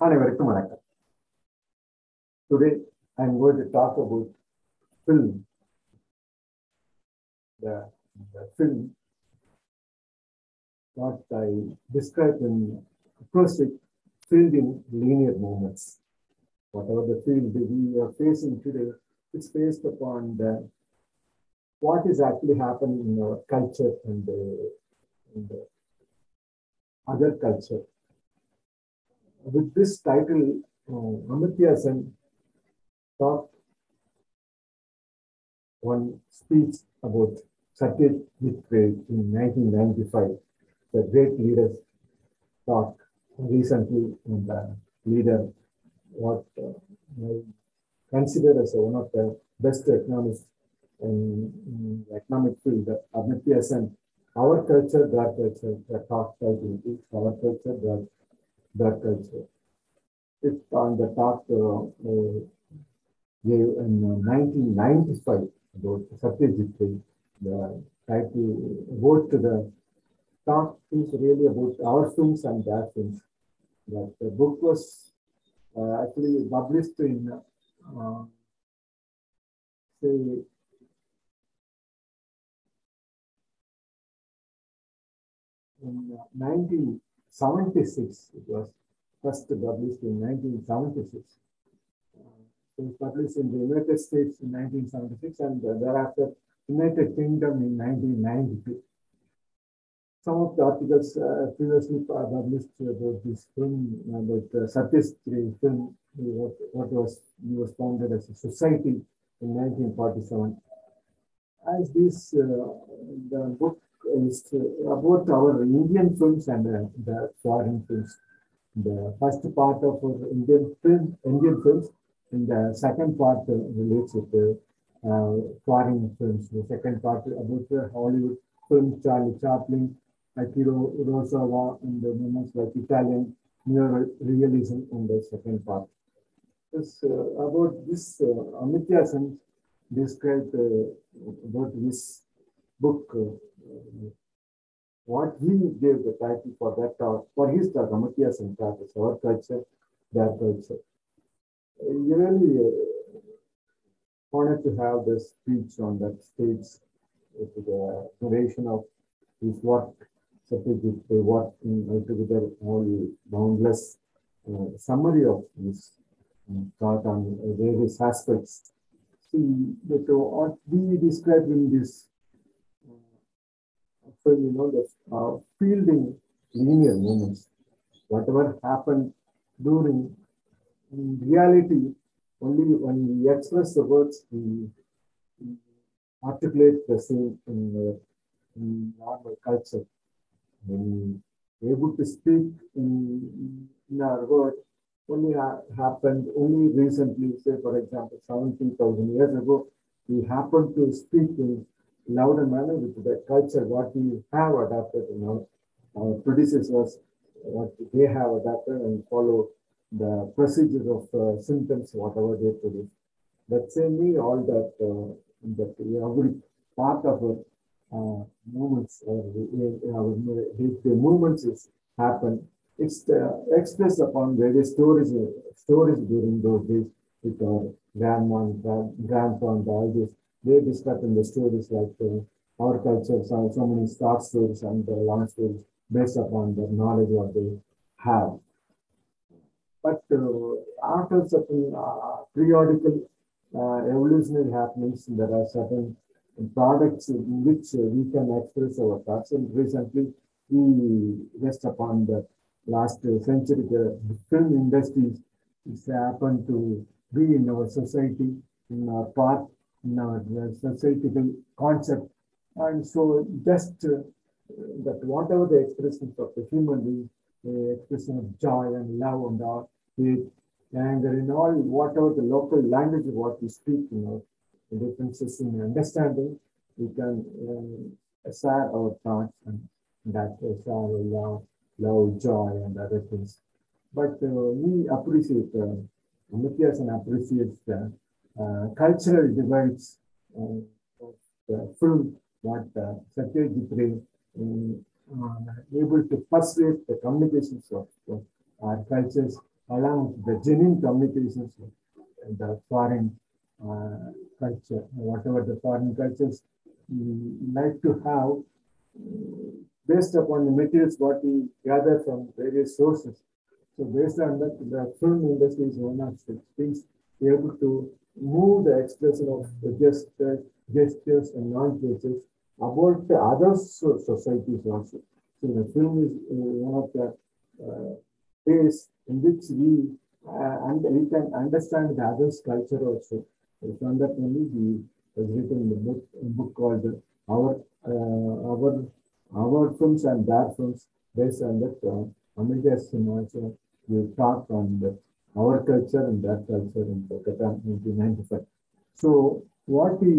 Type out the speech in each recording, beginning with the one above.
அனைவருக்கும் வணக்கம் today I am going to talk about film the, the film what I described in acrostic field in linear movements. Whatever the field we are facing today, it's based upon the what is actually happening in our culture and, uh, and uh, other culture. With this title, uh, Amartya Sen talked one speech about Satyajit Ray in 1995. The great leaders talked recently in the leader, what uh, I consider as one of the best economists in, in the economic field, Amartya Sen. Our culture, their culture, the talk title is our culture, their, their culture. It's on the talk uh, uh, gave in uh, 1995 about Satyajit. The title vote to the talk is really about our films and their films. That the book was uh, actually published in uh, say in 1976. It was first published in 1976. It was published in the United States in 1976 and thereafter United Kingdom in 1992. Some of the articles uh, previously published about this film, about uh, Satyajit film, what, what was, he was founded as a society in 1947. As this, uh, the book is about our Indian films and the foreign films. The first part of our Indian film, Indian films, and the second part relates with the uh, foreign films. The second part about the Hollywood films, Charlie Chaplin, Akira Kurosawa, and the movements like Italian neorealism in the second part. This, uh, about this, uh, Amartya Sen described about this book, what he gave the title for that talk, for his talk, talk, is our culture, their culture. He really uh, wanted to have the speech on that stage with the duration of his work, Satyajit Ray work in altogether all boundless uh, summary of his uh, thought on various aspects. See, that what we describe in this you know, the uh, fielding linear movements, whatever happened during in reality, only when we express the words, we articulate the same in, uh, in normal culture. When we able to speak in, in our word only ha happened only recently, say for example, 17,000 years ago, we happened to speak in louder manner with the culture, what we have adapted in our, our predecessors, what they have adapted and follow the procedures of uh, symptoms, whatever they produce. That same way, all that, uh, that every part of our uh, movements or the, the movements is happen, it's expressed upon various stories, stories during those days with our grandma and grandpa and all this. They in the stories like our culture, so, so many short stories and long stories based upon the knowledge what they have but uh, after certain uh, periodical uh, evolutionary happenings, there are certain products in which we can express our thoughts. And recently, we rest upon the last century, the film industries happened to be in our society, in our part, in our societal concept. And so just that whatever the expressions of the human being the expression of joy and love and all, faith, anger, and all whatever the local language of what we speak, you know, the differences in understanding, we can um, share our thoughts and that is our love, love, joy, and other things. But uh, we appreciate, uh, Amartya Sen appreciates the uh, cultural divides of the film what uh, uh, able to persuade the communications of, our cultures along with the genuine communications of the foreign uh, culture, whatever the foreign cultures like to have uh, based upon the materials what we gather from various sources. So based on that, the film industry is one of the things able to move the expression of the gestures, gestures and non-gestures about the other societies also. So the film is uh, one of the uh, ways in which we uh, and we can understand the other's culture also. From that only we has written the book, a book called Our uh, Our Our Films and Their Films based on that uh, Amiga also we talk on the, our culture and that culture in Kolkata 1995. So what we,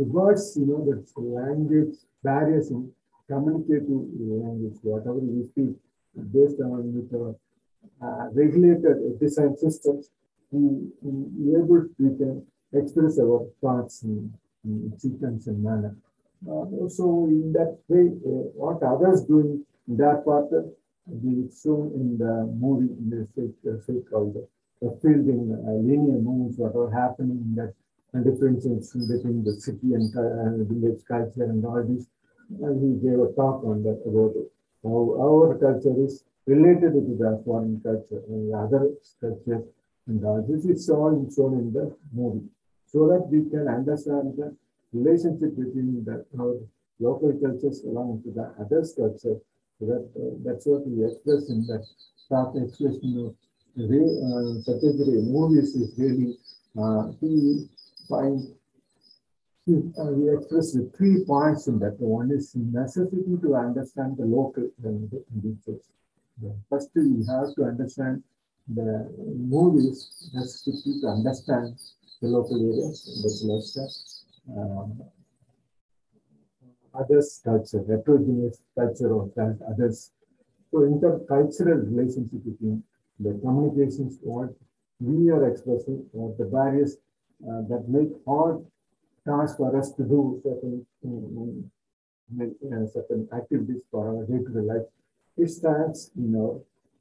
the words, you know, that language barriers in communicative language, whatever we speak, based on with our uh, regulated design systems, we, we able we can express our thoughts in, in sequence and manner. Uh, so in that way, uh, what others doing in that part, we shown in the movie in the state, called the, the fielding uh, linear movements, what are happening in that and differences between the city and uh, village culture and all this. And he gave a talk on that about. How our culture is related to the foreign culture and the other cultures and all this. is all shown in the movie so that we can understand the relationship between the, our local cultures along with the other culture. So that, uh, that's what we express in that short expression of Ray, uh, Satyajit movies is really, uh, he find uh, we express the three points in that. One is necessity to understand the local features. First, we have to understand the movies, necessity to understand the local areas, the cluster, um, others' culture, heterogeneous culture of that others. So intercultural relationship between the communications, what we are expressing, or the barriers uh, that make hard task for us to do certain um, uh, certain activities for our day-to-day -day life. It stands in our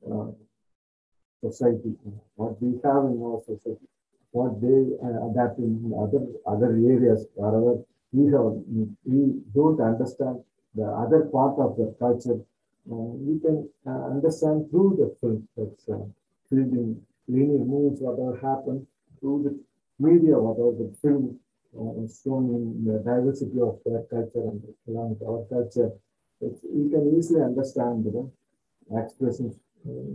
uh, society, what we have in our society, what they uh, adapt in other other areas, wherever we have we don't understand the other part of the culture. Uh, we can uh, understand through the film that's uh, filming linear moves, whatever happened through the media, whatever the film uh, shown in the diversity of their culture and along with our culture, we can easily understand the expressions uh,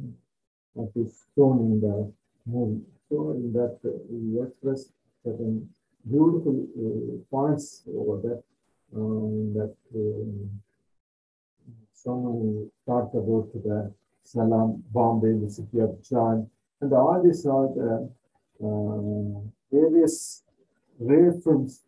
that is shown in the movie. So in that uh, we express certain beautiful uh, points over that. Um, that um, someone talked about the Salaam, Bombay, the city of John, and all these are the uh, various rare films,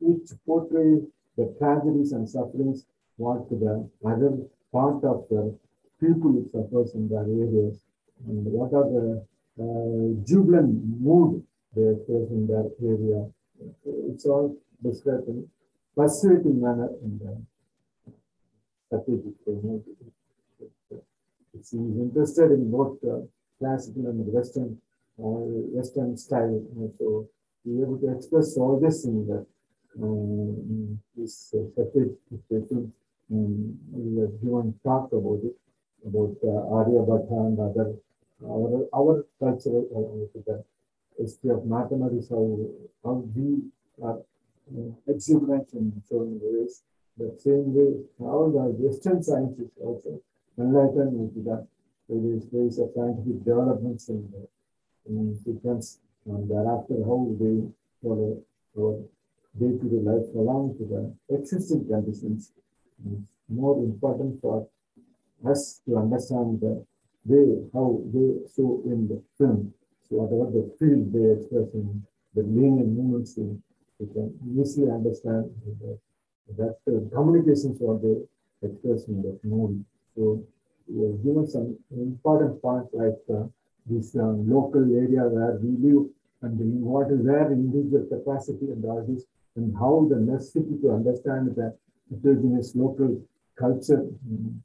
each portray the tragedies and sufferings what the other part of the people suffers in their areas and what are the uh, jubilant mood they face in their area. It's all described in fascinating manner in the strategic It's interested in both the classical and Western Western style. so be able to express all this in the um, this uh, separate situation. Um, we have given talk about it, about uh, Aryabhatta and other, our, our cultural, uh, history of mathematics, how, how we are uh, exuberant in many ways. The same way, all the Western sciences also enlightened with the various ways of scientific developments in the in sequence and thereafter how they follow our day-to-day life along to the existing conditions. It's more important for us to understand the way how they show in the film. So whatever the field they express in the linear movements, in, we can easily understand the, that uh, communications what they express in the movie. So we have given some important points like uh, this um, local area where we live and the, what is their individual capacity and all this, and how the necessity to understand the indigenous local culture um,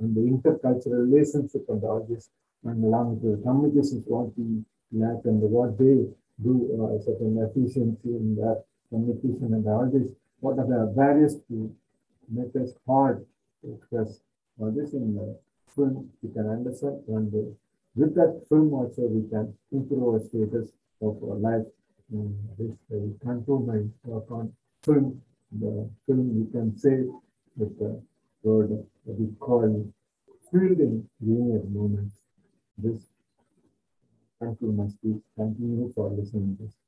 and the intercultural relationship and all this and along with the communications, what we lack and what they do, uh, certain efficiency in that communication and all this, what are the barriers to make us hard to express all this in the film, we can understand and uh, with that film also we can improve our status of our life. And this uh, control my work on film. The film we can say with the word that we call fielding linear moments. This conclude my speech. Thank you for listening to this.